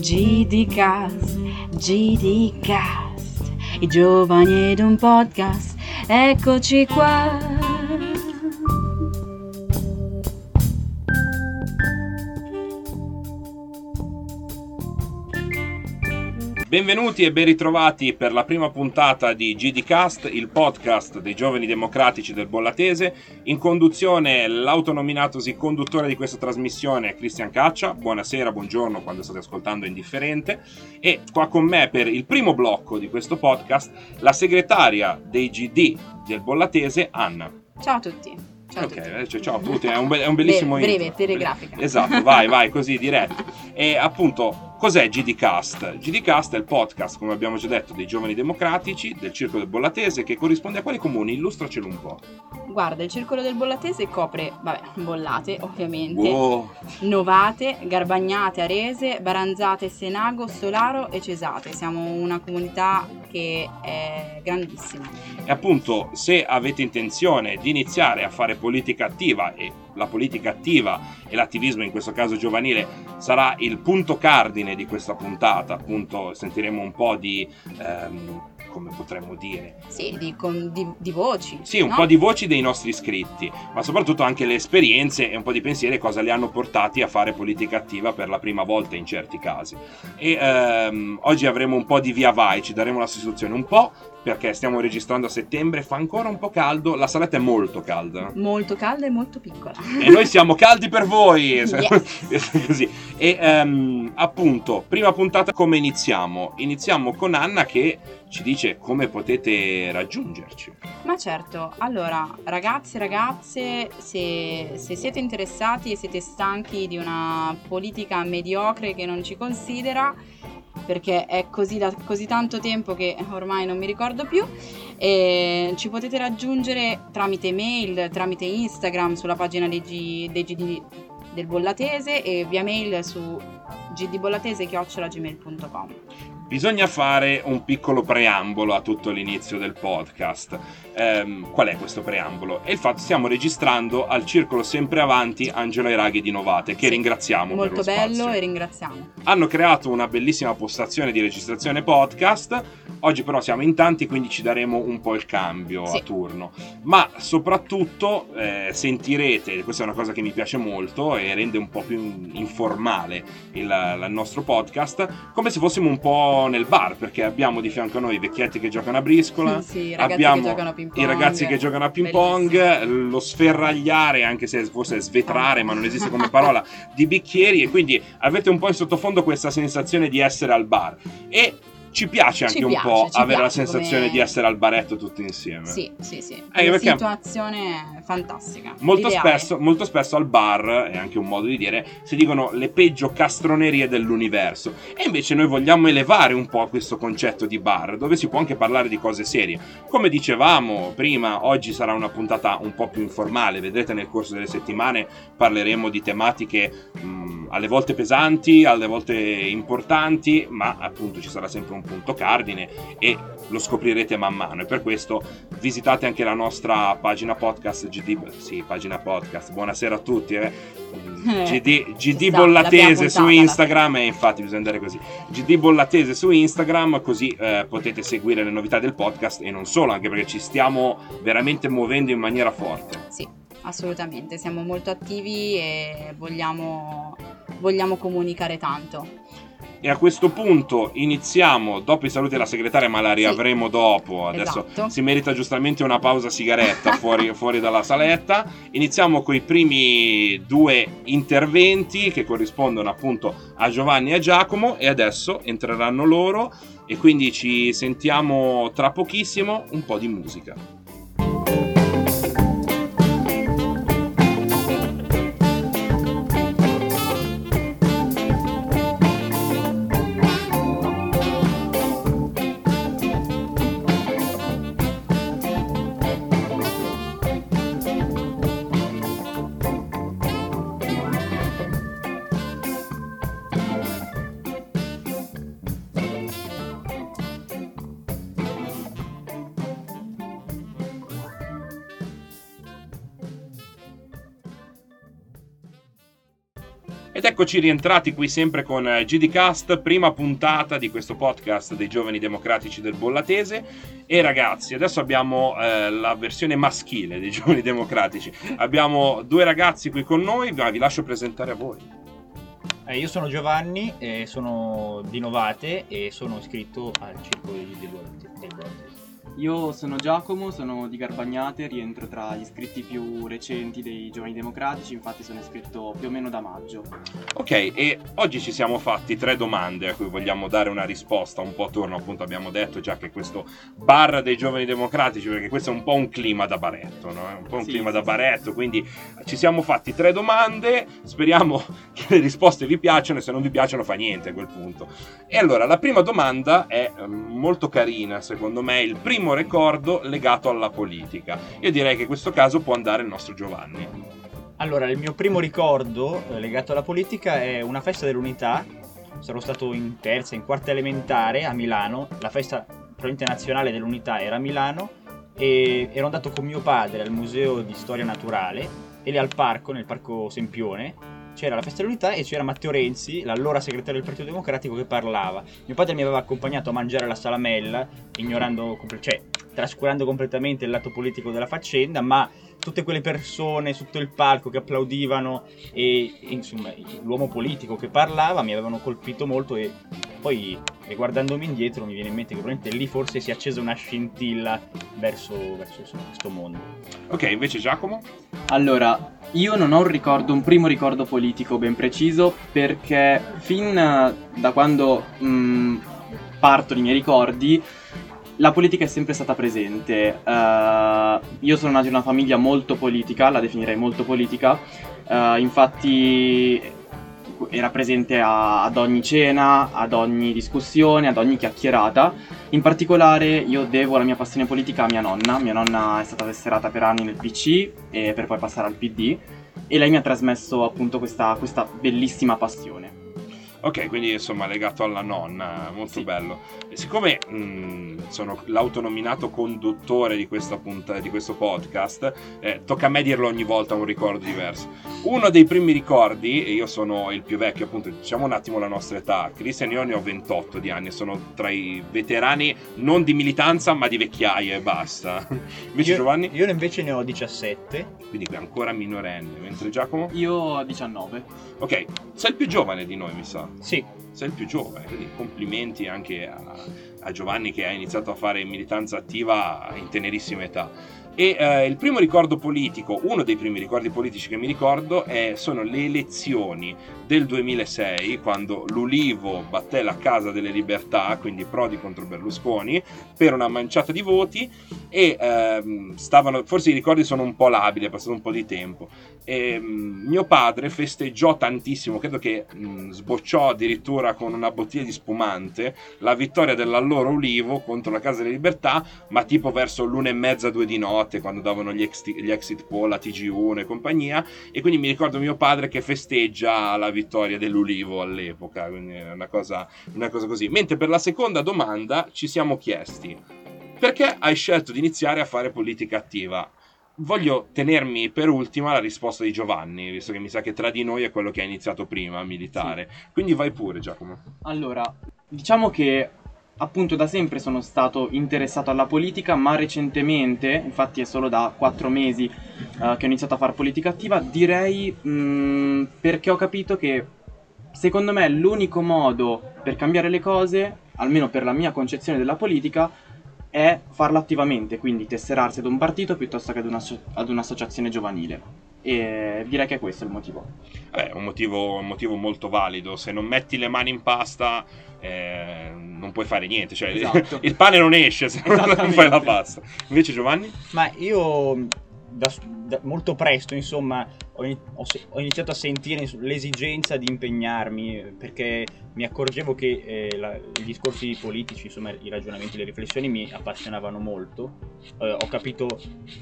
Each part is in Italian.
GDcast, GDcast, i giovani ed un podcast, eccoci qua. Benvenuti e ben ritrovati per la prima puntata di GDcast, il podcast dei giovani democratici del Bollatese. In conduzione l'autonominatosi conduttore di questa trasmissione Cristian Caccia. Buonasera, buongiorno quando state ascoltando Indifferente. E qua con me per il primo blocco di questo podcast la segretaria dei GD del Bollatese, Anna. Ciao a tutti. Ciao ok, a tutti. eh, cioè, ciao a tutti, è un, be- è un bellissimo Breve, intro. breve, telegrafica. Esatto, vai, vai, così diretto. E appunto, cos'è GDcast? GDcast è il podcast, come abbiamo già detto, dei giovani democratici del Circo del Bollatese che corrisponde a quali comuni? Illustracelo un po'. Guarda, il circolo del Bollatese copre, vabbè, Bollate ovviamente, Wow. Novate, Garbagnate, Arese, Baranzate, Senago, Solaro e Cesate. Siamo una comunità che è grandissima. E appunto, se avete intenzione di iniziare a fare politica attiva e la politica attiva e l'attivismo in questo caso giovanile sarà il punto cardine di questa puntata, appunto sentiremo un po' di ehm, come potremmo dire, Sì, di, con- di- di voci. Sì, un no? po' di voci dei nostri iscritti, ma soprattutto anche le esperienze e un po' di pensieri cosa li hanno portati a fare politica attiva per la prima volta in certi casi. E ehm, oggi avremo un po' di via vai, ci daremo la situazione un po' perché stiamo registrando a settembre, fa ancora un po' caldo, la saletta è molto calda. Molto calda e molto piccola. E noi siamo caldi per voi! Yes. Così. E ehm, appunto, prima puntata come iniziamo? Iniziamo con Anna che ci dice come potete raggiungerci. Ma certo, allora ragazzi e ragazze, se, se siete interessati e siete stanchi di una politica mediocre che non ci considera, perché è così da così tanto tempo che ormai non mi ricordo più, e ci potete raggiungere tramite mail, tramite Instagram, sulla pagina dei, G- dei GD del Bollatese e via mail su gdbollatese.gmail.com Bisogna fare un piccolo preambolo a tutto l'inizio del podcast. Ehm, qual è questo preambolo? È il fatto che stiamo registrando al Circolo Sempre Avanti Angelo e Raghi di Novate, che Sì, ringraziamo Molto lo bello spazio. e ringraziamo. Hanno creato una bellissima postazione di registrazione podcast. Oggi però siamo in tanti, quindi ci daremo un po' il cambio Sì. a turno. Ma soprattutto eh, sentirete, questa è una cosa che mi piace molto e rende un po' più informale il, il nostro podcast, come se fossimo un po' nel bar, perché abbiamo di fianco a noi i vecchietti che giocano a briscola. Sì, ragazzi abbiamo che giocano a ping pong. i ragazzi che giocano a ping pong, lo sferragliare, anche se forse è svetrare, ma non esiste come parola, di bicchieri e quindi avete un po' in sottofondo questa sensazione di essere al bar. E ci piace anche Ci un piace, po' ci avere la sensazione come- di essere al baretto tutti insieme. Sì, sì, sì. Eh, Una perché- situazione fantastica. Molto spesso, molto spesso al bar, è anche un modo di dire, si dicono le peggio castronerie dell'universo. E invece noi vogliamo elevare un po' questo concetto di bar, dove si può anche parlare di cose serie. Come dicevamo prima, oggi sarà una puntata un po' più informale, vedrete nel corso delle settimane parleremo di tematiche mh, alle volte pesanti, alle volte importanti, ma appunto ci sarà sempre un punto cardine e lo scoprirete man mano. E per questo visitate anche la nostra pagina podcast GD, sì, pagina podcast. Buonasera a tutti, eh. Eh, GD, GD sta, Bollatese su Instagram e infatti bisogna andare così. GD Bollatese su Instagram così eh, potete seguire le novità del podcast e non solo, anche perché ci stiamo veramente muovendo in maniera forte. Sì, assolutamente. Siamo molto attivi e vogliamo, vogliamo comunicare tanto. E a questo punto iniziamo, dopo i saluti della segretaria, ma la riavremo dopo. Adesso Esatto. si merita giustamente una pausa sigaretta fuori, fuori dalla saletta. Iniziamo con i primi due interventi che corrispondono appunto a Giovanni e a Giacomo e adesso entreranno loro e quindi ci sentiamo tra pochissimo un po' di musica. Eccoci rientrati qui sempre con eh, GDcast, prima puntata di questo podcast dei giovani democratici del Bollatese. E ragazzi, adesso abbiamo eh, la versione maschile dei giovani democratici. Abbiamo due ragazzi qui con noi, vi lascio presentare a voi. Eh, io sono Giovanni, eh, sono di Novate e sono iscritto al circolo del Bollatese. Io sono Giacomo, sono di Garbagnate, rientro tra gli iscritti più recenti dei Giovani Democratici, infatti sono iscritto più o meno da maggio. Ok, e oggi ci siamo fatti tre domande a cui vogliamo dare una risposta, un po' attorno appunto abbiamo detto già che questo bar dei Giovani Democratici, perché questo è un po' un clima da baretto, no? È un po' un sì, clima sì, da baretto, quindi ci siamo fatti tre domande, speriamo che le risposte vi piacciono e se non vi piacciono fa niente a quel punto. E allora, la prima domanda è ehm, molto carina secondo me, il primo primo ricordo legato alla politica. Io direi che in questo caso può andare il nostro Giovanni. Allora, il mio primo ricordo eh, legato alla politica è una festa dell'unità. Sarò stato in terza, in quarta elementare a Milano. La festa probabilmente nazionale dell'unità era a Milano e ero andato con mio padre al museo di storia naturale e lì al parco, nel parco Sempione, c'era la festa dell'unità e c'era Matteo Renzi, l'allora segretario del Partito Democratico, che parlava. Mio padre mi aveva accompagnato a mangiare la salamella, ignorando, cioè trascurando completamente il lato politico della faccenda, ma tutte quelle persone sotto il palco che applaudivano e, insomma l'uomo politico che parlava mi avevano colpito molto e poi guardandomi indietro mi viene in mente che probabilmente lì forse si è accesa una scintilla verso, verso insomma, questo mondo. Ok, invece Giacomo? Allora, io non ho un ricordo, un primo ricordo politico ben preciso perché fin da quando mh, mm, parto i miei ricordi la politica è sempre stata presente. Uh, io sono nato in una famiglia molto politica, la definirei molto politica. Uh, infatti era presente a, ad ogni cena, ad ogni discussione, ad ogni chiacchierata. In particolare io devo la mia passione politica a mia nonna. Mia nonna è stata tesserata per anni nel PC e per poi passare al PD e lei mi ha trasmesso appunto questa, questa bellissima passione. Ok, quindi insomma legato alla nonna, molto sì. bello. E siccome mh, mm, sono l'autonominato conduttore di, questa punta, di questo podcast, eh, tocca a me dirlo ogni volta un ricordo diverso. Uno dei primi ricordi, e io sono il più vecchio, appunto, diciamo un attimo la nostra età. Cristian, io ne ho 28 di anni, sono tra i veterani non di militanza, ma di vecchiaia e basta. Invece io, Giovanni? Io invece ne ho 17. Quindi ancora minorenne. Mentre Giacomo? Io ho 19. Ok, sei il più giovane di noi, mi sa. Sì. Sei il più giovane, quindi complimenti anche a, a Giovanni che ha iniziato a fare militanza attiva in tenerissima età. E eh, il primo ricordo politico, uno dei primi ricordi politici che mi ricordo, è, sono le elezioni del 2006, quando l'Ulivo batté la Casa delle Libertà, quindi Prodi contro Berlusconi, per una manciata di voti e ehm, stavano, forse i ricordi sono un po' labili, è passato un po' di tempo. E, mh, mio padre festeggiò tantissimo, credo che mh, sbocciò addirittura con una bottiglia di spumante la vittoria dell'allora Ulivo contro la Casa delle Libertà, ma tipo verso l'una e mezza, due di notte notte quando davano gli, ex- gli exit poll a TG1 e compagnia e quindi mi ricordo mio padre che festeggia la vittoria dell'Ulivo all'epoca, quindi è una cosa, una cosa così. Mentre per la seconda domanda ci siamo chiesti perché hai scelto di iniziare a fare politica attiva? Voglio tenermi per ultima la risposta di Giovanni, visto che mi sa che tra di noi è quello che ha iniziato prima a militare. Sì. Quindi vai pure, Giacomo. Allora, diciamo che appunto da sempre sono stato interessato alla politica, ma recentemente, infatti è solo da quattro mesi uh, che ho iniziato a fare politica attiva, direi mh, mm, perché ho capito che secondo me l'unico modo per cambiare le cose, almeno per la mia concezione della politica, è farla attivamente, quindi tesserarsi ad un partito piuttosto che ad, una, ad un'associazione giovanile. E direi che è questo il motivo. È un motivo, un motivo molto valido. Se non metti le mani in pasta, eh, non puoi fare niente. Cioè, esatto. il pane non esce se non fai la pasta. Invece, Giovanni? Ma io da, da molto presto, insomma, ho, ho, ho, iniziato a sentire l'esigenza di impegnarmi perché mi accorgevo che eh, la, i discorsi politici, insomma, i ragionamenti, le riflessioni mi appassionavano molto. Eh, ho capito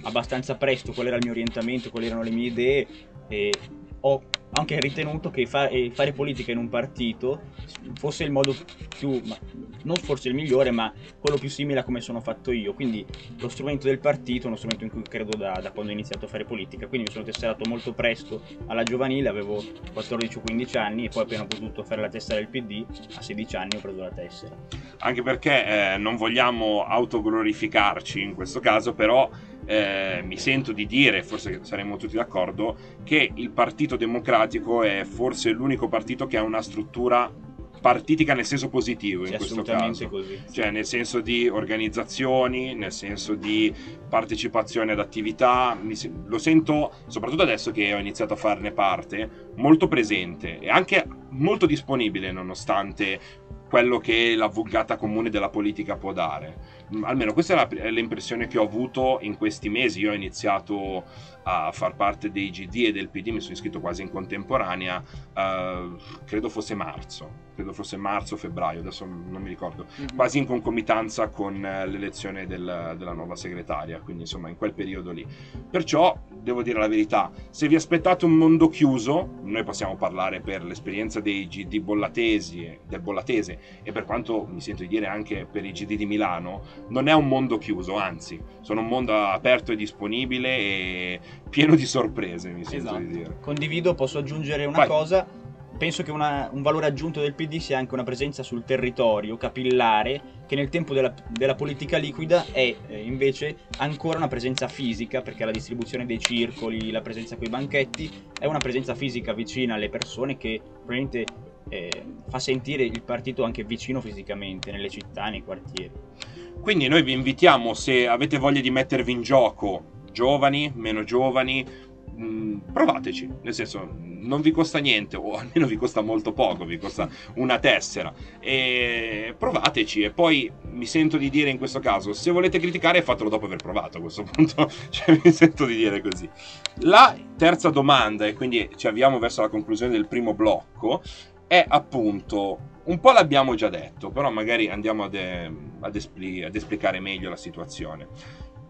abbastanza presto qual era il mio orientamento, quali erano le mie idee e ho anche ritenuto che fa- eh, fare politica in un partito fosse il modo più, non forse il migliore, ma quello più simile a come sono fatto io. Quindi lo strumento del partito è uno strumento in cui credo da, da quando ho iniziato a fare politica. Quindi mi sono tesserato molto presto alla giovanile, avevo 14 o 15 anni e poi appena ho potuto fare la tessera del PD, a 16 anni ho preso la tessera. Anche perché eh, non vogliamo autoglorificarci in questo caso, però eh, mi sento di dire, forse saremo tutti d'accordo, che il Partito Democratico è forse l'unico partito che ha una struttura partitica nel senso positivo in questo caso. così. Cioè nel senso di organizzazioni, nel senso di partecipazione ad attività, lo sento soprattutto adesso che ho iniziato a farne parte, molto presente e anche molto disponibile nonostante quello che la vulgata comune della politica può dare. Mm, Almeno questa è, l'impressione che ho avuto in questi mesi. Io ho iniziato a far parte dei GD e del PD, mi sono iscritto quasi in contemporanea, eh, credo fosse marzo, credo fosse marzo o febbraio, adesso non mi ricordo, quasi in concomitanza con eh, l'elezione del- della nuova segretaria, quindi insomma in quel periodo lì. Perciò devo dire la verità, se vi aspettate un mondo chiuso, noi possiamo parlare per l'esperienza dei GD bollatesi, del bollatese e per quanto mi sento di dire anche per i GD di Milano, non è un mondo chiuso, anzi, sono un mondo aperto e disponibile e pieno di sorprese, mi sento Esatto. di dire. Condivido, posso aggiungere una Vai. cosa. Penso che una- un valore aggiunto del PD sia anche una presenza sul territorio capillare, che nel tempo della, della politica liquida è eh, invece ancora una presenza fisica, perché la distribuzione dei circoli, la presenza coi banchetti, è una presenza fisica vicina alle persone che probabilmente eh, fa sentire il partito anche vicino fisicamente, nelle città, nei quartieri. Quindi noi vi invitiamo, se avete voglia di mettervi in gioco, giovani, meno giovani, mh, provateci, nel senso non vi costa niente o almeno vi costa molto poco, vi costa una tessera e provateci e poi mi sento di dire in questo caso, se volete criticare fatelo dopo aver provato a questo punto, cioè mi sento di dire così. La terza domanda e quindi ci avviamo verso la conclusione del primo blocco è appunto un po' l'abbiamo già detto, però magari andiamo ad, eh, ad espli- ad esplicare meglio la situazione.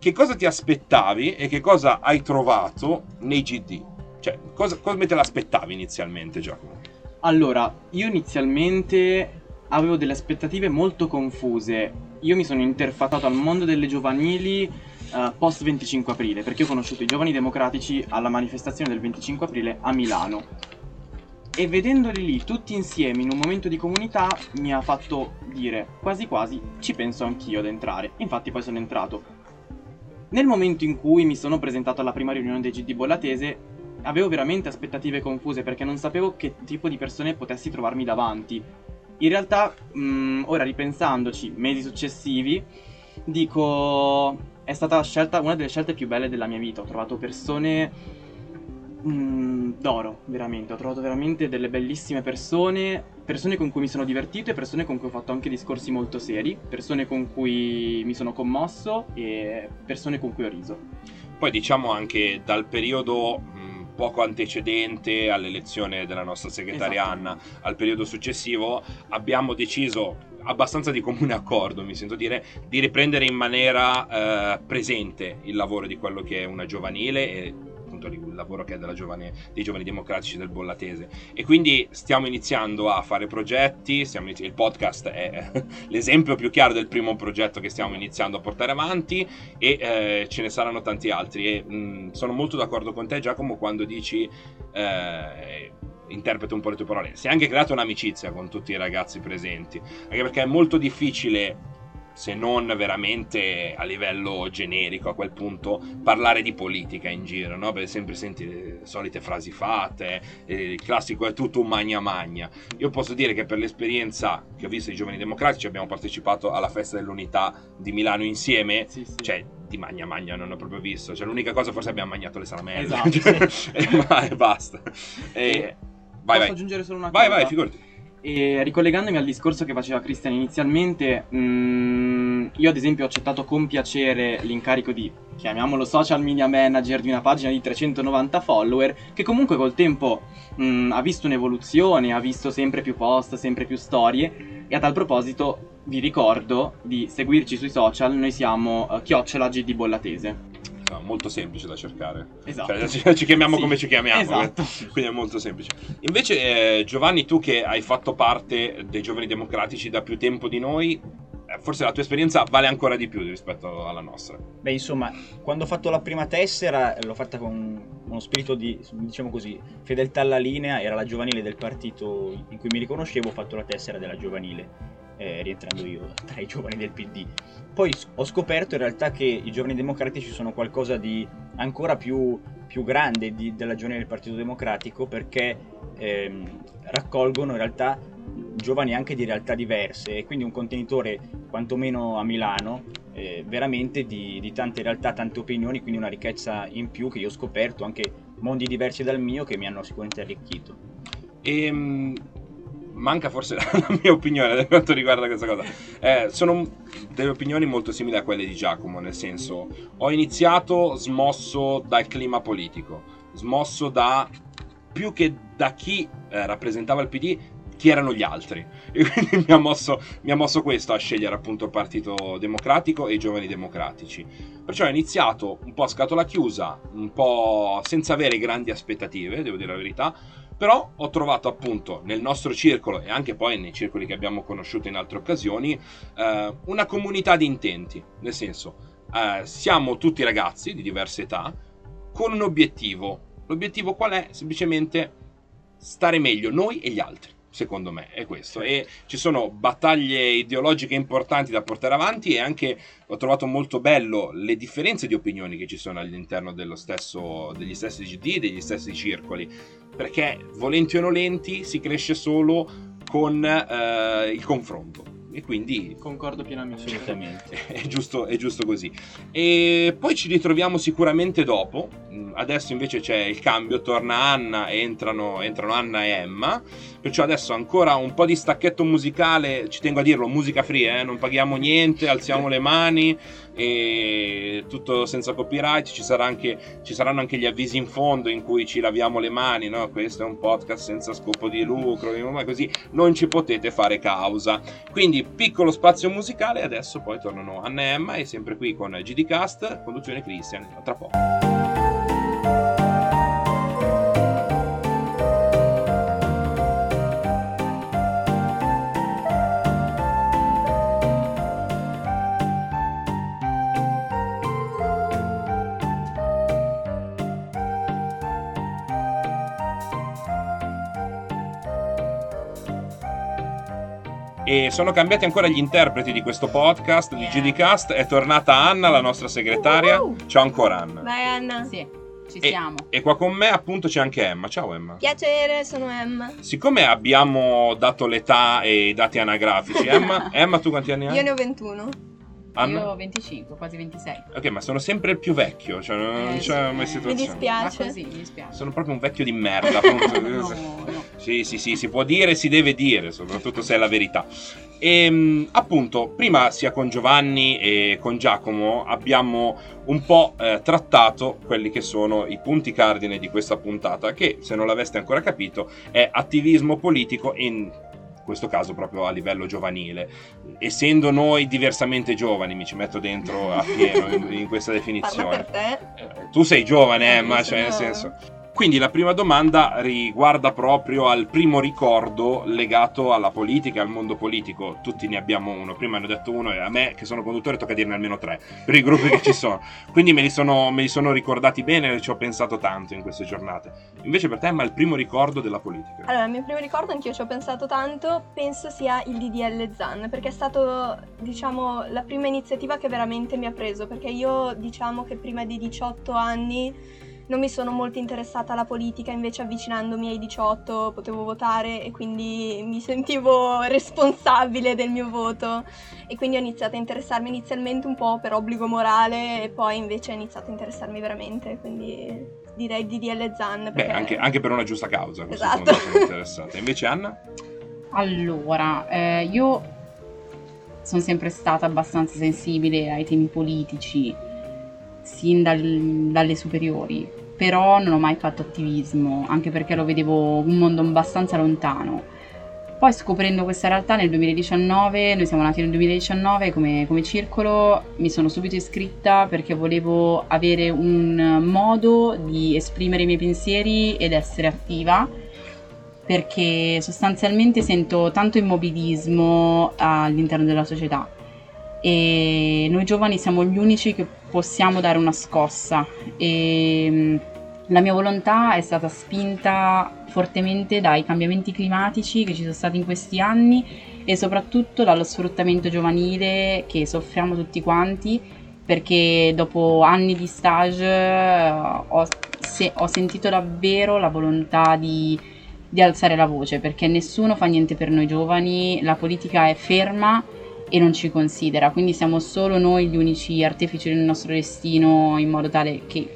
Che cosa ti aspettavi e che cosa hai trovato nei GD? Cioè, cosa, come te l'aspettavi inizialmente, Giacomo? Allora, io inizialmente avevo delle aspettative molto confuse. Io mi sono interfacciato al mondo delle giovanili eh, post 25 aprile, perché ho conosciuto i giovani democratici alla manifestazione del 25 aprile a Milano. E vedendoli lì tutti insieme in un momento di comunità mi ha fatto dire quasi quasi ci penso anch'io ad entrare. Infatti poi sono entrato. Nel momento in cui mi sono presentato alla prima riunione dei GD Bollatese avevo veramente aspettative confuse perché non sapevo che tipo di persone potessi trovarmi davanti. In realtà, mh, ora ripensandoci, mesi successivi, dico è stata scelta, una delle scelte più belle della mia vita. Ho trovato persone mh, d'oro, veramente. Ho trovato veramente delle bellissime persone, persone con cui mi sono divertito e persone con cui ho fatto anche discorsi molto seri, persone con cui mi sono commosso e persone con cui ho riso. Poi diciamo anche dal periodo mh, poco antecedente all'elezione della nostra segretaria Esatto. Anna al periodo successivo abbiamo deciso abbastanza di comune accordo, mi sento dire, di riprendere in maniera eh, presente il lavoro di quello che è una giovanile e appunto il lavoro che è della giovane, dei giovani democratici del Bollatese. E quindi stiamo iniziando a fare progetti, inizi- il podcast è l'esempio più chiaro del primo progetto che stiamo iniziando a portare avanti e eh, ce ne saranno tanti altri. E mh, sono molto d'accordo con te Giacomo quando dici eh, interpreto un po' le tue parole. Si è anche creata un'amicizia con tutti i ragazzi presenti anche perché è molto difficile se non veramente a livello generico a quel punto parlare di politica in giro no? perché sempre senti le solite frasi fatte eh, il classico è tutto un magna magna io posso dire che per l'esperienza che ho visto i giovani democratici abbiamo partecipato alla festa dell'unità di Milano insieme Sì, sì. cioè di magna magna non ho proprio visto cioè l'unica cosa forse abbiamo mangiato le salamelle Esatto, sì. e, ma- e basta e, vai Posso vai aggiungere solo una vai cosa? vai figurati E ricollegandomi al discorso che faceva Cristian inizialmente, mm, io ad esempio ho accettato con piacere l'incarico di, chiamiamolo social media manager di una pagina di 390 follower, che comunque col tempo mm, ha visto un'evoluzione, ha visto sempre più post, sempre più storie, e a tal proposito vi ricordo di seguirci sui social, noi siamo uh, chiocciola GD Bollatese. No, molto semplice da cercare. Esatto. Cioè, ci, ci chiamiamo Sì, come ci chiamiamo. Esatto. Quindi è molto semplice. Invece, eh, Giovanni, tu che hai fatto parte dei giovani democratici da più tempo di noi, eh, forse la tua esperienza vale ancora di più rispetto alla nostra. Beh, insomma, quando ho fatto la prima tessera l'ho fatta con uno spirito di, diciamo così, fedeltà alla linea, era la giovanile del partito in cui mi riconoscevo, ho fatto la tessera della giovanile, eh, rientrando io tra i giovani del PD. Poi ho scoperto in realtà che i giovani democratici sono qualcosa di ancora più, più grande di- della giovanile del Partito Democratico perché ehm, raccolgono in realtà giovani anche di realtà diverse e quindi un contenitore quantomeno a Milano eh, veramente di, di tante realtà, tante opinioni, quindi una ricchezza in più che io ho scoperto, anche mondi diversi dal mio che mi hanno sicuramente arricchito. E mh, manca forse la mia opinione per quanto riguarda questa cosa. Eh, sono delle opinioni molto simili a quelle di Giacomo, nel senso, ho iniziato smosso dal clima politico, smosso da più che da chi eh, rappresentava il PD, chi erano gli altri. E quindi mi ha, mosso, mi ha mosso questo a scegliere appunto il Partito Democratico e i Giovani Democratici. Perciò ho iniziato un po' a scatola chiusa, un po' senza avere grandi aspettative, devo dire la verità, però ho trovato appunto nel nostro circolo e anche poi nei circoli che abbiamo conosciuto in altre occasioni eh, una comunità di intenti, nel senso eh, siamo tutti ragazzi di diverse età con un obiettivo. L'obiettivo qual è? Semplicemente stare meglio noi e gli altri. Secondo me è questo. E ci sono battaglie ideologiche importanti da portare avanti e anche ho trovato molto bello le differenze di opinioni che ci sono all'interno dello stesso, degli stessi GD, degli stessi circoli. Perché volenti o nolenti si cresce solo con eh, il confronto. E quindi Concordo pienamente. Assolutamente. è giusto, è giusto così. E poi ci ritroviamo sicuramente dopo. Adesso invece c'è il cambio, torna Anna e entrano, entrano Anna e Emma. Perciò adesso ancora un po' di stacchetto musicale, ci tengo a dirlo, musica free, eh, non paghiamo niente, alziamo le mani e tutto senza copyright. Ci, sarà anche, ci saranno anche gli avvisi in fondo in cui ci laviamo le mani, no? Questo è un podcast senza scopo di lucro, ma così non ci potete fare causa. Quindi piccolo spazio musicale, adesso poi tornano Anna e Emma e sempre qui con GDcast, conduzione Christian, tra poco. E sono cambiati ancora gli interpreti di questo podcast di Yeah. GDcast. È tornata Anna, la nostra segretaria. Ciao ancora Anna. Vai Anna. Sì, ci E- siamo. E qua con me appunto c'è anche Emma. Ciao Emma. Piacere, sono Emma. Siccome abbiamo dato l'età e i dati anagrafici, Emma, Emma tu quanti anni hai? Io ne ho 21. Anna? Io ho 25, quasi 26. Ok, ma sono sempre il più vecchio, cioè non Eh, c'è sì, mai. Mi situazione. Ma dispiace. così, mi dispiace. Sono proprio un vecchio di merda, appunto. no, no. Sì, sì, sì, si può dire, si deve dire, soprattutto se è la verità. E appunto, prima sia con Giovanni e con Giacomo abbiamo un po' eh, trattato quelli che sono i punti cardine di questa puntata, che se non l'aveste ancora capito è attivismo politico in questo caso proprio a livello giovanile. Essendo noi diversamente giovani, mi ci metto dentro a pieno in, in questa definizione. tu sei giovane, Eh, Emma, io cioè nel senso. Quindi la prima domanda riguarda proprio al primo ricordo legato alla politica, al mondo politico. Tutti ne abbiamo uno. Prima ne ho detto uno e a me, che sono conduttore, tocca dirne almeno tre per i gruppi che ci sono. Quindi me li sono, me li sono ricordati bene e ci ho pensato tanto in queste giornate. Invece per te, Emma, il primo ricordo della politica. Allora, il mio primo ricordo, anch'io ci ho pensato tanto, penso sia il DDL ZAN, perché è stato, diciamo, la prima iniziativa che veramente mi ha preso, perché io, diciamo che prima di 18 anni non mi sono molto interessata alla politica, invece avvicinandomi ai 18 potevo votare e quindi mi sentivo responsabile del mio voto e quindi ho iniziato a interessarmi inizialmente un po' per obbligo morale e poi invece ho iniziato a interessarmi veramente, quindi direi DDL ZAN. Beh, perché- anche, anche per una giusta causa, Esatto. sono interessata. Invece Anna? Allora, eh, io sono sempre stata abbastanza sensibile ai temi politici sin dal- dalle superiori, però non ho mai fatto attivismo, anche perché lo vedevo un mondo abbastanza lontano. Poi scoprendo questa realtà nel 2019, noi siamo nati nel 2019 come, come, circolo, mi sono subito iscritta perché volevo avere un modo di esprimere i miei pensieri ed essere attiva, perché sostanzialmente sento tanto immobilismo all'interno della società e noi giovani siamo gli unici che possiamo dare una scossa. E la mia volontà è stata spinta fortemente dai cambiamenti climatici che ci sono stati in questi anni e soprattutto dallo sfruttamento giovanile che soffriamo tutti quanti perché dopo anni di stage eh, ho, se, ho sentito davvero la volontà di, di alzare la voce perché nessuno fa niente per noi giovani, la politica è ferma e non ci considera, quindi siamo solo noi gli unici artefici del nostro destino in modo tale che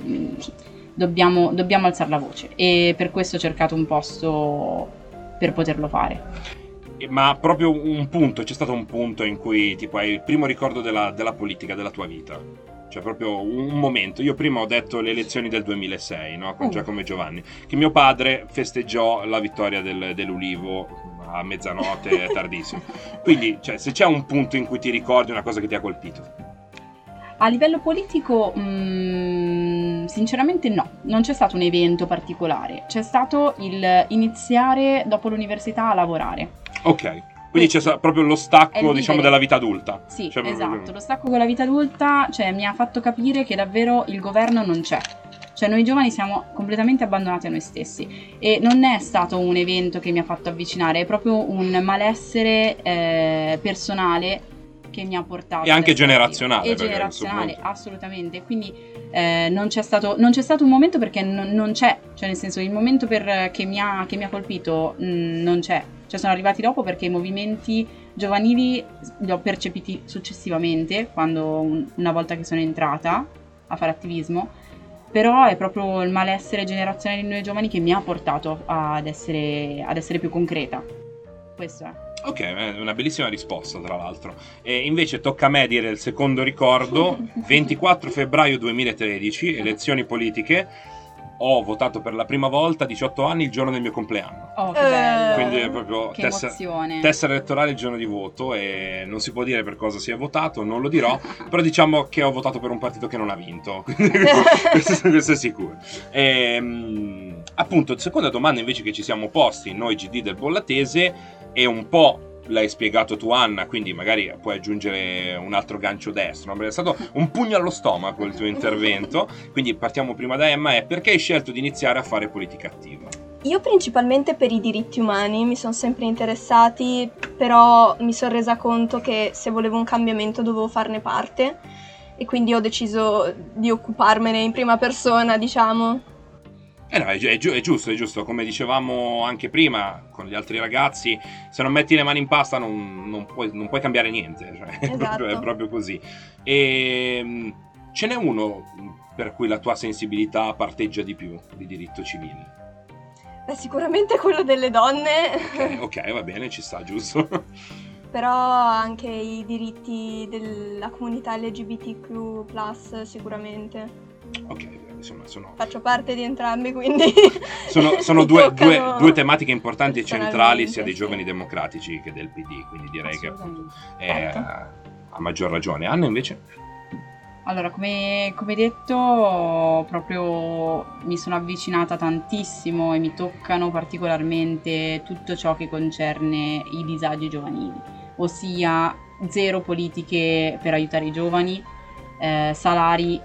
dobbiamo, dobbiamo alzare la voce e per questo ho cercato un posto per poterlo fare. Ma proprio un punto, c'è stato un punto in cui tipo hai il primo ricordo della, della politica, della tua vita. Cioè, proprio un momento. Io prima ho detto le elezioni del 2006, no? Con uh. Giacomo e Giovanni, che mio padre festeggiò la vittoria del, dell'Ulivo a mezzanotte tardissimo. Quindi, cioè, se c'è un punto in cui ti ricordi una cosa che ti ha colpito. A livello politico, mh, mm, sinceramente no, non c'è stato un evento particolare, c'è stato il iniziare dopo l'università a lavorare. Ok. Quindi c'è stato proprio lo stacco, diciamo, della vita adulta. Sì, cioè, esatto. Proprio... Lo stacco con la vita adulta cioè, mi ha fatto capire che davvero il governo non c'è. Cioè, noi giovani siamo completamente abbandonati a noi stessi. E non è stato un evento che mi ha fatto avvicinare, è proprio un malessere eh, personale che mi ha portato. E anche generazionale. E generazionale, assolutamente. Quindi eh, non, c'è stato, non, c'è stato, un momento perché non, non, c'è, cioè nel senso il momento per, che, mi ha, che, mi ha, colpito mh, mm, non c'è. Cioè sono arrivati dopo perché i movimenti giovanili li ho percepiti successivamente, quando, una volta che sono entrata a fare attivismo, però è proprio il malessere generazionale di noi giovani che mi ha portato ad essere, ad essere più concreta. Questo è. Ok, è una bellissima risposta tra l'altro. E invece tocca a me dire il secondo ricordo, 24 febbraio 2013, elezioni politiche, ho votato per la prima volta a 18 anni il giorno del mio compleanno. Oh, che bello. Quindi è proprio tessera, tessera, elettorale il giorno di voto e non si può dire per cosa si è votato, non lo dirò, però diciamo che ho votato per un partito che non ha vinto, questo, questo, è sicuro. E, ehm, appunto, seconda domanda invece che ci siamo posti noi GD del Bollatese e un po' l'hai spiegato tu Anna, quindi magari puoi aggiungere un altro gancio destro, è stato un pugno allo stomaco il tuo intervento, quindi partiamo prima da Emma, è perché hai scelto di iniziare a fare politica attiva? Io principalmente per i diritti umani mi sono sempre interessati, però mi sono resa conto che se volevo un cambiamento dovevo farne parte e quindi ho deciso di occuparmene in prima persona, diciamo. Eh no, è, è, è, giusto, è giusto. Come dicevamo anche prima con gli altri ragazzi, se non metti le mani in pasta non, non, puoi, non puoi, cambiare niente. Cioè, esatto. è, proprio, è, proprio, così. E ehm, ce n'è uno per cui la tua sensibilità parteggia di più di diritto civile? Beh, sicuramente quello delle donne. Ok, okay va bene, ci sta, giusto. Però anche i diritti della comunità LGBTQ, sicuramente. Ok, insomma, sono... Faccio parte di entrambi, quindi... sono, sono due, due, due, tematiche importanti e centrali sia dei giovani democratici che del PD, quindi direi che appunto è a, a maggior ragione. Anna invece? Allora, come, come, detto, proprio mi sono avvicinata tantissimo e mi toccano particolarmente tutto ciò che concerne i disagi giovanili, ossia zero politiche per aiutare i giovani, eh, salari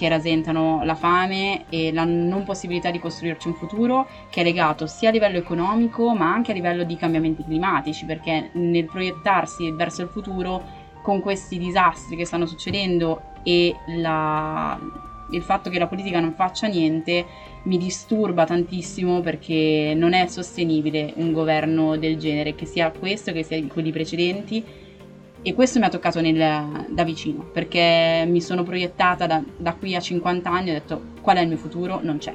che rasentano la fame e la non possibilità di costruirci un futuro che è legato sia a livello economico ma anche a livello di cambiamenti climatici perché nel proiettarsi verso il futuro con questi disastri che stanno succedendo e la, il fatto che la politica non faccia niente mi disturba tantissimo perché non è sostenibile un governo del genere, che sia questo che sia quelli precedenti e questo mi ha toccato nel, da vicino, perché mi sono proiettata da, da qui a 50 anni e ho detto qual è il mio futuro? Non c'è.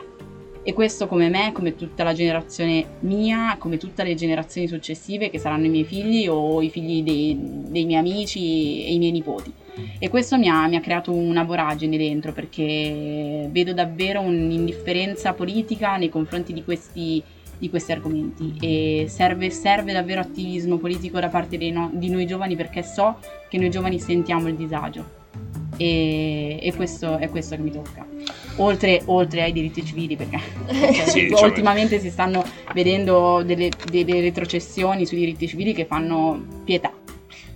E questo come me, come tutta la generazione mia, come tutte le generazioni successive che saranno i miei figli o i figli dei, dei miei amici e i miei nipoti. E questo mi ha, mi ha, creato una voragine dentro perché vedo davvero un'indifferenza politica nei confronti di questi di questi argomenti. E serve, serve davvero attivismo politico da parte no- di noi giovani perché so che noi giovani sentiamo il disagio. E, e questo è questo che mi tocca. Oltre, oltre ai diritti civili, perché cioè, Sì, diciamo- ultimamente si stanno vedendo delle, delle retrocessioni sui diritti civili che fanno pietà,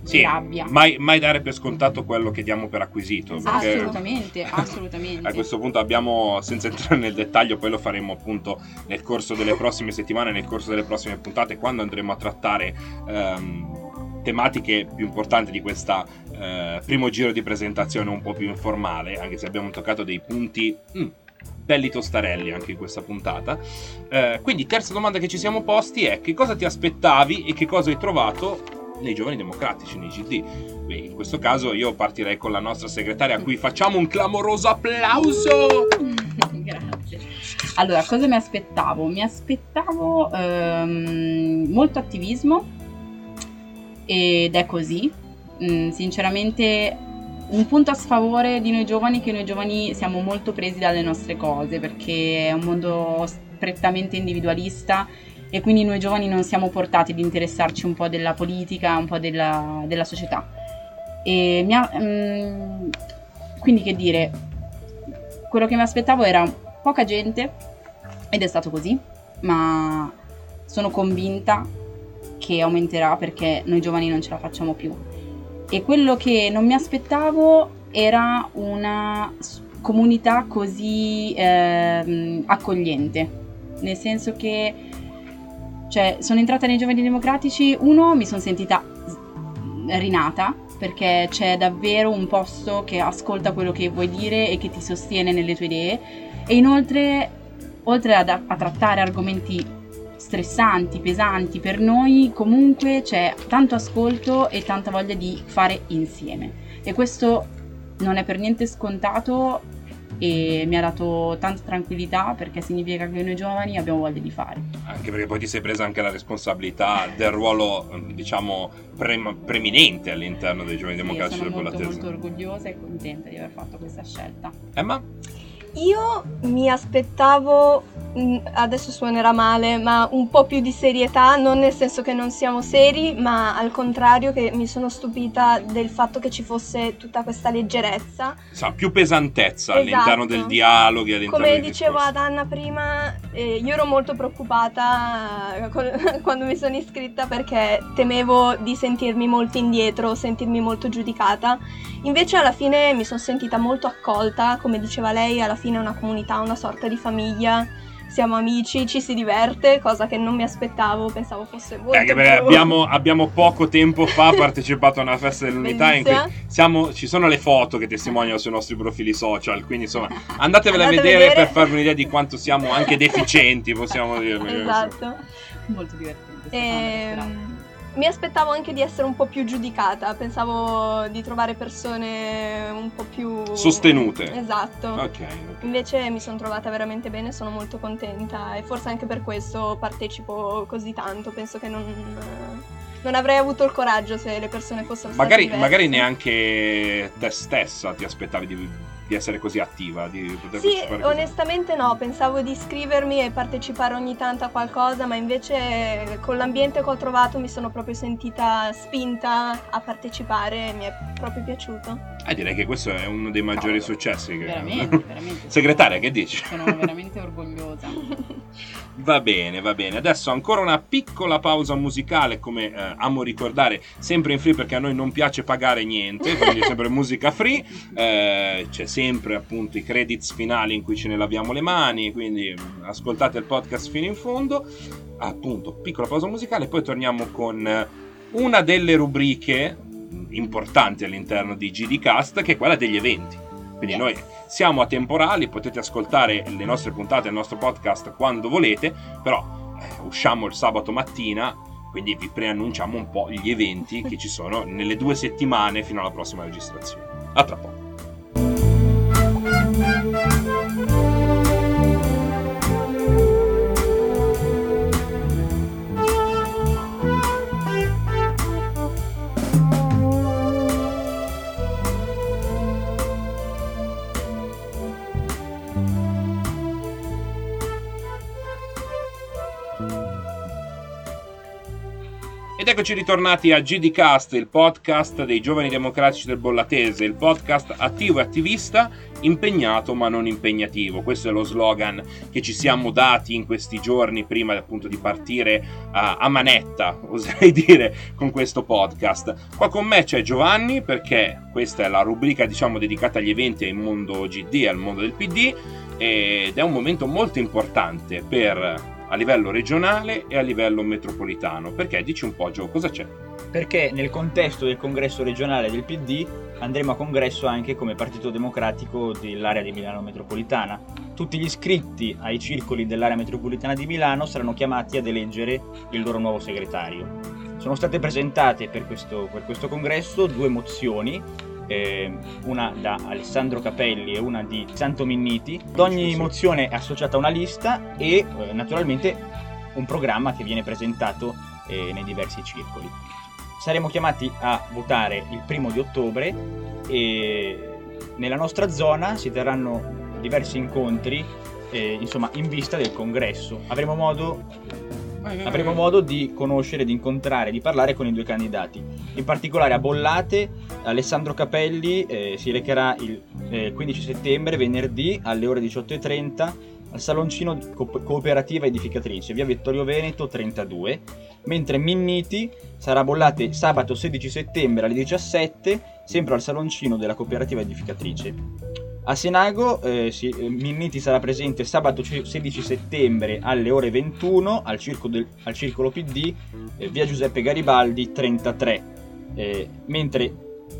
Sì, rabbia. mai, mai dare per scontato quello che diamo per acquisito. Assolutamente, assolutamente. A questo punto abbiamo, senza entrare nel dettaglio, poi lo faremo appunto nel corso delle prossime settimane, nel corso delle prossime puntate, quando andremo a trattare ehm, tematiche più importanti di questo primo giro di presentazione un po' più informale, anche se abbiamo toccato dei punti mm, belli tostarelli anche in questa puntata. Eh, quindi, terza domanda che ci siamo posti è che cosa ti aspettavi e che cosa hai trovato nei giovani democratici, nei GD? Beh, in questo caso io partirei con la nostra segretaria a cui facciamo un clamoroso applauso. Grazie. Allora, cosa mi aspettavo? Mi aspettavo ehm, molto attivismo ed è così. Mm, sinceramente, un punto a sfavore di noi giovani è che noi giovani siamo molto presi dalle nostre cose perché è un mondo prettamente individualista e quindi noi giovani non siamo portati ad interessarci un po' della politica, un po' della, della società. E mi ha- mm, quindi che dire, quello che mi aspettavo era poca gente ed è stato così, ma sono convinta che aumenterà perché noi giovani non ce la facciamo più. E quello che non mi aspettavo era una comunità così ehm, accogliente, nel senso che cioè, sono entrata nei giovani democratici, uno mi sono sentita rinata perché c'è davvero un posto che ascolta quello che vuoi dire e che ti sostiene nelle tue idee e inoltre oltre ad- a trattare argomenti stressanti, pesanti per noi, comunque c'è tanto ascolto e tanta voglia di fare insieme. E questo non è per niente scontato e mi ha dato tanta tranquillità perché significa che noi giovani abbiamo voglia di fare. Anche perché poi ti sei presa anche la responsabilità del ruolo, diciamo, prem- preminente all'interno dei giovani Sì, democratici sono del molto, Bollatese. molto orgogliosa e contenta di aver fatto questa scelta. Emma? Io mi aspettavo, adesso suonerà male, ma un po' più di serietà, non nel senso che non siamo seri, ma al contrario che mi sono stupita del fatto che ci fosse tutta questa leggerezza. Sa, più pesantezza Esatto. all'interno del dialogo all'interno Come dicevo ad Anna prima, eh, io ero molto preoccupata eh, col- quando mi sono iscritta perché temevo di sentirmi molto indietro, sentirmi molto giudicata. Invece alla fine mi sono sentita molto accolta, come diceva lei, alla fine è una comunità, una sorta di famiglia. Siamo amici, ci si diverte, cosa che non mi aspettavo, pensavo fosse molto Anche perché più- abbiamo, abbiamo poco tempo fa partecipato a una festa dell'unità in cui siamo, ci sono le foto che testimoniano sui nostri profili social, quindi insomma andatevele a Andate a vedere, vedere. per farvi un'idea di quanto siamo anche deficienti, possiamo dire. Esatto. Molto divertente. è mi aspettavo anche di essere un po' più giudicata, pensavo di trovare persone un po' più Sostenute. Esatto. Ok. Invece mi sono trovata veramente bene, sono molto contenta e forse anche per questo partecipo così tanto. Penso che non, non avrei avuto il coraggio se le persone fossero state Magari, diverse. magari neanche te stessa ti aspettavi di, di essere così attiva, di poter Sì, così. onestamente no, pensavo di iscrivermi e partecipare ogni tanto a qualcosa, ma invece con l'ambiente che ho trovato mi sono proprio sentita spinta a partecipare e mi è proprio piaciuto. Eh, direi che questo è uno dei maggiori Cavolo. successi. Che... Veramente, veramente. Segretaria, che dici? Sono veramente orgogliosa. Va bene, va bene. Adesso ancora una piccola pausa musicale, come eh, amo ricordare, sempre in free perché a noi non piace pagare niente, quindi sempre musica free. Eh, c'è sempre appunto i credits finali in cui ce ne laviamo le mani, quindi mm, ascoltate il podcast fino in fondo. Appunto, piccola pausa musicale, poi torniamo con eh, una delle rubriche mm, importanti all'interno di GDcast, che è quella degli eventi. Quindi noi siamo atemporali, potete ascoltare le nostre puntate, il nostro podcast quando volete, però eh, usciamo il sabato mattina, quindi vi preannunciamo un po' gli eventi che ci sono nelle due settimane fino alla prossima registrazione. A tra poco. Ed eccoci ritornati a GDcast, il podcast dei giovani democratici del Bollatese, il podcast attivo e attivista, impegnato ma non impegnativo. Questo è lo slogan che ci siamo dati in questi giorni prima appunto di partire a, a manetta, oserei dire, con questo podcast. Qua con me c'è Giovanni perché questa è la rubrica diciamo dedicata agli eventi al mondo GD, al mondo del PD ed è un momento molto importante per a livello regionale e a livello metropolitano. Perché dici un po' Gio, cosa c'è? Perché nel contesto del congresso regionale del PD andremo a congresso anche come Partito Democratico dell'area di Milano metropolitana. Tutti gli iscritti ai circoli dell'area metropolitana di Milano saranno chiamati ad eleggere il loro nuovo segretario. Sono state presentate per questo, per questo congresso due mozioni eh, una da Alessandro Capelli e una di Santo Minniti. Ad ogni mozione è associata una lista e eh, naturalmente un programma che viene presentato eh, nei diversi circoli. Saremo chiamati a votare il primo di ottobre e nella nostra zona si terranno diversi incontri eh, insomma in vista del congresso. Avremo modo avremo modo di conoscere, di incontrare, di parlare con i due candidati. In particolare a Bollate, Alessandro Capelli eh, si recherà il eh, 15 settembre, venerdì, alle ore 18.30 al saloncino Co- Cooperativa Edificatrice, via Vittorio Veneto 32, mentre Minniti sarà Bollate sabato 16 settembre alle 17, sempre al saloncino della Cooperativa Edificatrice. A Senago eh, sì, eh, Minniti sarà presente sabato 16 settembre alle ore 21 al, del, al Circolo PD, eh, via Giuseppe Garibaldi 33, eh, mentre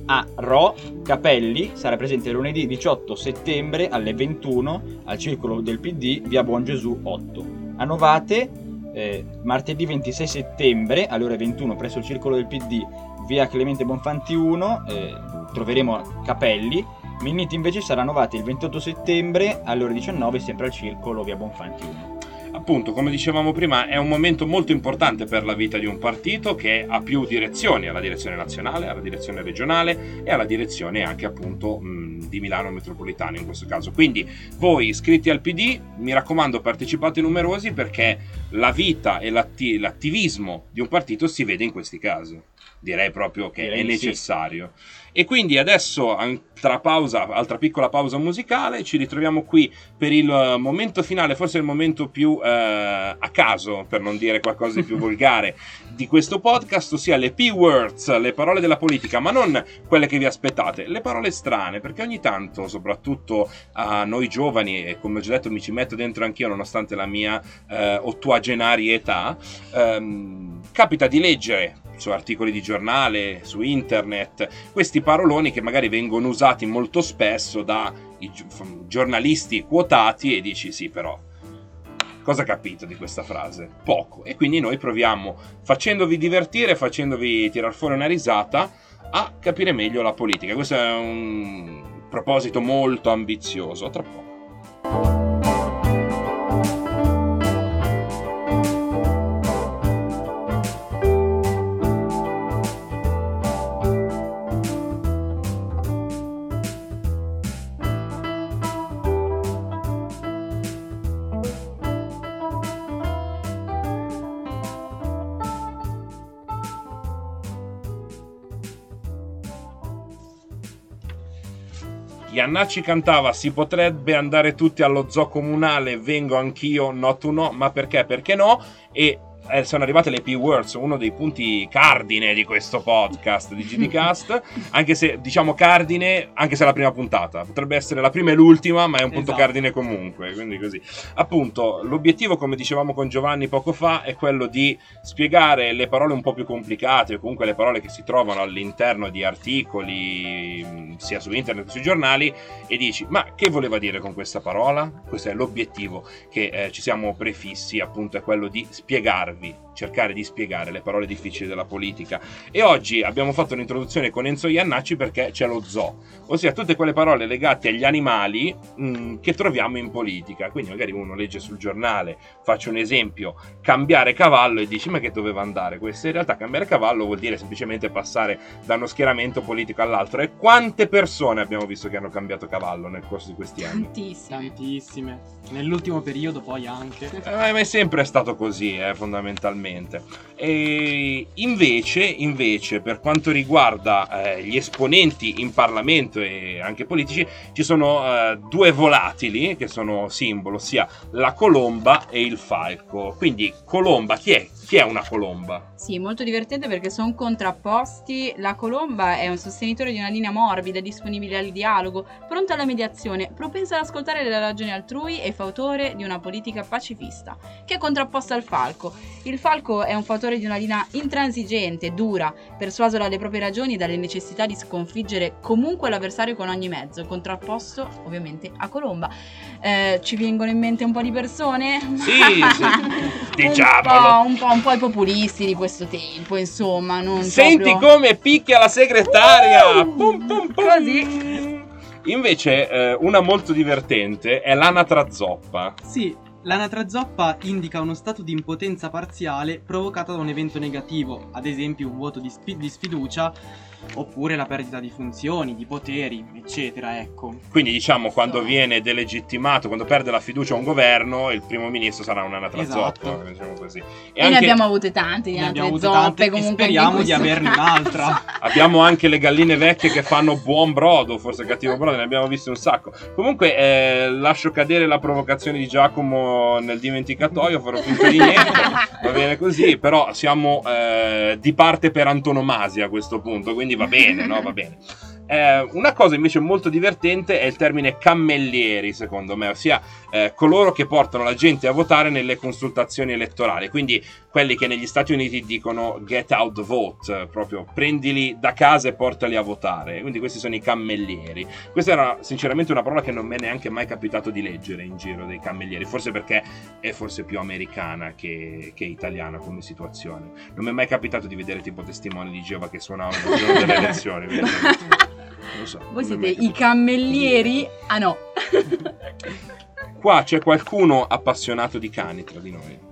a Ro Capelli sarà presente lunedì 18 settembre alle 21 al Circolo del PD, via Buon Gesù 8. A Novate eh, martedì 26 settembre alle ore 21 presso il Circolo del PD, via Clemente Bonfanti 1, eh, troveremo Capelli Minniti invece sarà novati il 28 settembre alle ore 19 sempre al Circolo via Bonfanti 1 appunto, come dicevamo prima, è un momento molto importante per la vita di un partito che ha più direzioni, alla direzione nazionale, alla direzione regionale e alla direzione anche appunto di Milano metropolitana in questo caso. Quindi voi iscritti al PD, mi raccomando partecipate numerosi perché la vita e l'atti- l'attivismo di un partito si vede in questi casi. Direi proprio che Direi è necessario. Sì. E quindi adesso, altra pausa, altra piccola pausa musicale, ci ritroviamo qui per il momento finale, forse il momento più eh, a caso, per non dire qualcosa di più volgare, di questo podcast, ossia le P-words, le parole della politica, ma non quelle che vi aspettate, le parole strane, perché ogni tanto, soprattutto a noi giovani, e come ho già detto mi ci metto dentro anch'io nonostante la mia eh, ottuagenaria età, ehm, capita di leggere su articoli di giornale, su internet, questi paroloni che magari vengono usati molto spesso da giornalisti quotati e dici sì però cosa ha capito di questa frase? Poco. E quindi noi proviamo, facendovi divertire, facendovi tirar fuori una risata, a capire meglio la politica. Questo è un proposito molto ambizioso. Tra poco. Iannacci cantava si potrebbe andare tutti allo zoo comunale, vengo anch'io, no tu no, ma perché? Perché no? E eh, sono arrivate le P-Words, uno dei punti cardine di questo podcast di GDcast, anche se diciamo cardine, anche se è la prima puntata, potrebbe essere la prima e l'ultima, ma è un punto esatto. cardine comunque, quindi così. Appunto, l'obiettivo, come dicevamo con Giovanni poco fa, è quello di spiegare le parole un po' più complicate, o comunque le parole che si trovano all'interno di articoli, sia su internet che sui giornali, e dici, ma che voleva dire con questa parola? Questo è l'obiettivo che eh, ci siamo prefissi, appunto, è quello di spiegarvi servi cercare di spiegare le parole difficili della politica. E oggi abbiamo fatto un'introduzione con Enzo Iannacci perché c'è lo zoo, ossia tutte quelle parole legate agli animali mh, mm, che troviamo in politica. Quindi magari uno legge sul giornale, faccio un esempio, cambiare cavallo e dici ma che doveva andare questo? In realtà cambiare cavallo vuol dire semplicemente passare da uno schieramento politico all'altro. E quante persone abbiamo visto che hanno cambiato cavallo nel corso di questi anni? Tantissime. Tantissime. Nell'ultimo periodo poi anche. Eh, ma è sempre stato così, eh, fondamentalmente fondamentalmente. E invece, invece, per quanto riguarda eh, gli esponenti in Parlamento e anche politici, ci sono eh, due volatili che sono simbolo, ossia la colomba e il falco. Quindi colomba, chi è? Chi è una colomba? Sì, molto divertente perché sono contrapposti. La colomba è un sostenitore di una linea morbida, disponibile al dialogo, pronta alla mediazione, propensa ad ascoltare le ragioni altrui e fautore di una politica pacifista, che è contrapposta al falco. Il falco è un fautore di una linea intransigente, dura, persuaso dalle proprie ragioni e dalle necessità di sconfiggere comunque l'avversario con ogni mezzo, contrapposto ovviamente a colomba. Eh, ci vengono in mente un po' di persone? Sì, sì. un, Diciamolo. po', un, po', un po' i populisti di questo tempo, insomma. Non Senti proprio- come picchia la segretaria! Uh, Pum, pum, pum. così. Invece, eh, una molto divertente è l'anatra zoppa. Sì, l'anatra zoppa indica uno stato di impotenza parziale provocato da un evento negativo, ad esempio un vuoto di, sfi- di sfiducia, oppure la perdita di funzioni, di poteri, eccetera, ecco. Quindi, diciamo, quando viene delegittimato, quando perde la fiducia un governo, il primo ministro sarà un'anatra Esatto. zoppa. Diciamo così. E, E ne anche- abbiamo avute tante di Ne altre abbiamo avute zoppe tante comunque speriamo di averne caso. un'altra. Abbiamo anche le galline vecchie che fanno buon brodo, forse cattivo brodo, ne abbiamo visto un sacco. Comunque, eh, lascio cadere la provocazione di Giacomo nel dimenticatoio, farò finta di niente, va bene così, però siamo eh, di parte per antonomasia a questo punto, quindi va bene, no? Va bene. Eh, una cosa invece molto divertente è il termine cammellieri, secondo me, ossia eh, coloro che portano la gente a votare nelle consultazioni elettorali, quindi quelli che negli Stati Uniti dicono get out the vote, proprio prendili da casa e portali a votare, quindi questi sono i cammellieri. Questa era sinceramente una parola che non mi è neanche mai capitato di leggere in giro dei cammellieri, forse perché è forse più americana che, che italiana come situazione. Non mi è mai capitato di vedere tipo testimoni di Geova che suonavano il giorno delle elezioni. Non lo so. Voi siete i cammellieri? Ah no. Qua c'è qualcuno appassionato di cani tra di noi.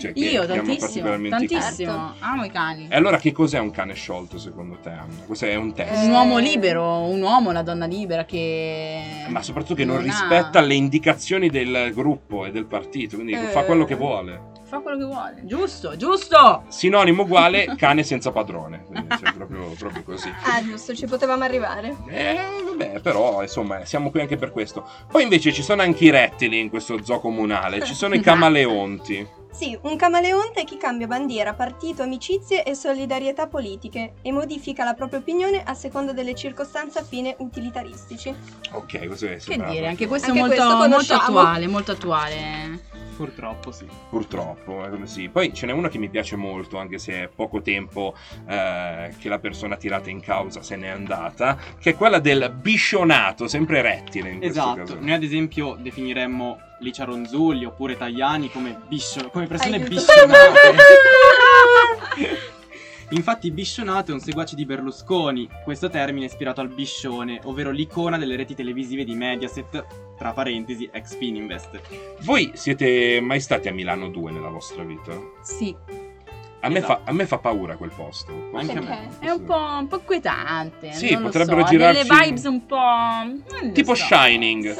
Cioè, che Io tantissimo, tantissimo. Amo i cani. E allora che cos'è un cane sciolto secondo te, Anna? Questo è un test. Un uomo libero, un uomo, una donna libera che... Ma soprattutto che non, non ha- rispetta le indicazioni del gruppo e del partito, quindi Eh. fa quello che vuole. Fa quello che vuole. Giusto, giusto! Sinonimo uguale cane senza padrone. Cioè, proprio, proprio così. Ah, giusto, ci potevamo arrivare. Eh, vabbè, però insomma, siamo qui anche per questo. Poi invece ci sono anche i rettili in questo zoo comunale, ci sono i camaleonti. Sì, un camaleonte è chi cambia bandiera, partito, amicizie e solidarietà politiche e modifica la propria opinione a seconda delle circostanze a fine utilitaristici. Ok, questo è Che dire, anche questo Anche è molto, questo molto attuale, molto attuale. Purtroppo sì. Purtroppo, è come sì. Poi ce n'è una che mi piace molto, anche se è poco tempo eh, che la persona tirata in causa se n'è andata, che è quella del biscionato, sempre rettile in questo Esatto, caso. noi ad esempio definiremmo Licia Ronzulli oppure Tajani come, biscio- come persone Aiuto. biscionate. Infatti biscionato è un seguace di Berlusconi, questo termine è ispirato al biscione, ovvero l'icona delle reti televisive di Mediaset, tra parentesi ex Fininvest. Voi siete mai stati a Milano 2 nella vostra vita? Sì, A me, Esatto. fa, a me fa paura quel posto. Anche a Perché? me. è un po', un po' inquietante. Sì, non lo potrebbero so, ha girarci- delle vibes un po'... non lo Tipo so. Shining.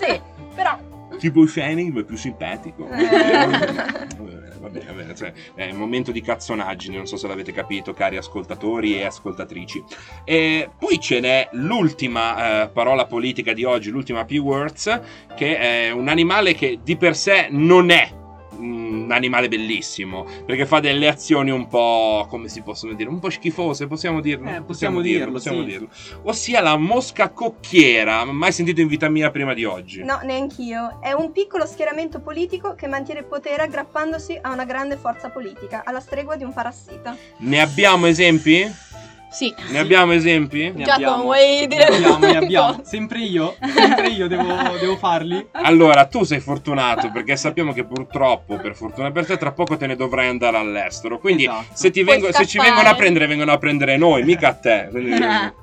Sì, però... tipo Shining, ma più simpatico. Eh. Va bene, va bene, cioè, è un momento di cazzonaggine, non so se l'avete capito, cari ascoltatori e ascoltatrici. E poi ce n'è l'ultima eh, parola politica di oggi, l'ultima P-Words, che è un animale che di per sé non è un animale bellissimo, perché fa delle azioni un po', come si possono dire, un po' schifose, possiamo dirlo? Eh, possiamo dirlo, possiamo sì. dirlo. Ossia la mosca cocchiera, mai sentito in vita mia prima di oggi. No, neanch'io. È un piccolo schieramento politico che mantiene il potere aggrappandosi a una grande forza politica, alla stregua di un parassita. Ne abbiamo esempi? Sì. Ne abbiamo esempi? Ne Giacomo, abbiamo, vuoi ne dire- abbiamo, ne abbiamo. Sempre io, sempre io devo, devo farli. Allora, tu sei fortunato perché sappiamo che purtroppo, per fortuna per te, tra poco te ne dovrai andare all'estero. Quindi, Esatto. se, vengo- se ci vengono a prendere, vengono a prendere noi, mica a te.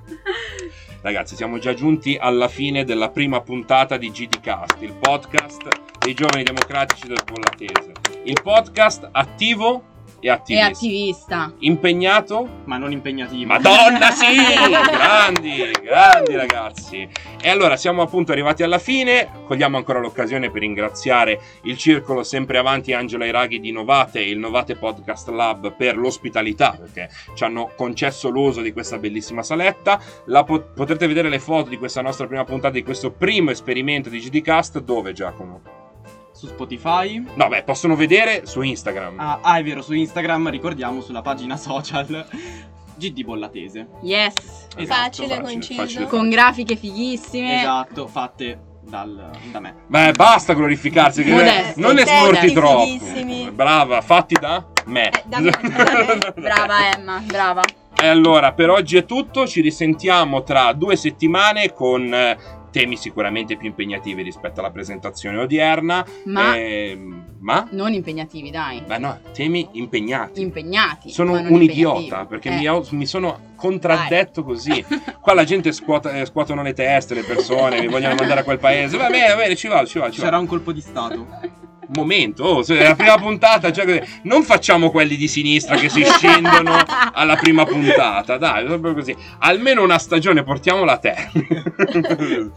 Ragazzi, siamo già giunti alla fine della prima puntata di GDcast, il podcast dei giovani democratici del Pollatese. Il podcast attivo e attivista. E attivista. Impegnato? Ma non impegnativo. Madonna, sì! grandi, grandi ragazzi. E allora siamo appunto arrivati alla fine. Cogliamo ancora l'occasione per ringraziare il circolo sempre avanti Angela Iraghi di Novate e il Novate Podcast Lab per l'ospitalità, perché ci hanno concesso l'uso di questa bellissima saletta. Pot- potrete vedere le foto di questa nostra prima puntata, di questo primo esperimento di GDcast. Dove, Giacomo? Su Spotify. No, beh, possono vedere su Instagram. Ah, ah, è vero, su Instagram, ricordiamo, sulla pagina social GD Bollatese. Yes. Esatto, facile, facile, conciso. Facile. Con grafiche fighissime. Esatto, fatte dal, da me. Beh, basta glorificarsi. Modesti, non ne smorti troppo. Fighissimi. Brava, fatti da me. Eh, da me. brava Emma, brava. E allora, per oggi è tutto. Ci risentiamo tra due settimane con temi sicuramente più impegnativi rispetto alla presentazione odierna. Ma, eh, ma? non impegnativi, dai. Beh, no, temi impegnati. Impegnati. Sono un idiota perché eh. mi, mi, sono contraddetto dai. così. Qua la gente scuota, eh, scuotono le teste, le persone, mi vogliono mandare a quel paese. Va bene, va bene, ci va, ci va. Ci C'era va. un colpo di Stato momento, oh, la prima puntata, cioè, non facciamo quelli di sinistra che si scendono alla prima puntata, dai, proprio così. Almeno una stagione portiamola a termine.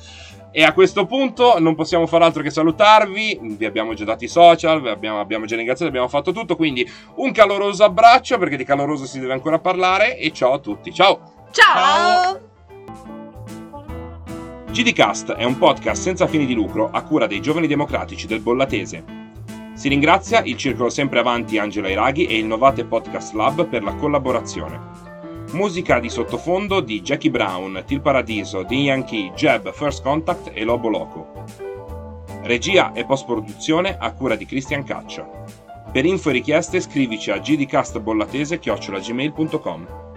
E a questo punto non possiamo far altro che salutarvi. Vi abbiamo già dato i social, abbiamo, abbiamo già ringraziato, abbiamo fatto tutto. Quindi un caloroso abbraccio perché di caloroso si deve ancora parlare. E ciao a tutti. Ciao! Ciao! GDcast è un podcast senza fini di lucro a cura dei giovani democratici del Bollatese. Si ringrazia il Circolo Sempre Avanti Angela Iraghi e il Novate Podcast Lab per la collaborazione. Musica di sottofondo di Jackie Brown, Til Paradiso, Dean Yankee, Jeb, First Contact e Lobo Loco. Regia e post-produzione a cura di Cristian Caccia. Per info e richieste scrivici a gdcastbollatese-gmail.com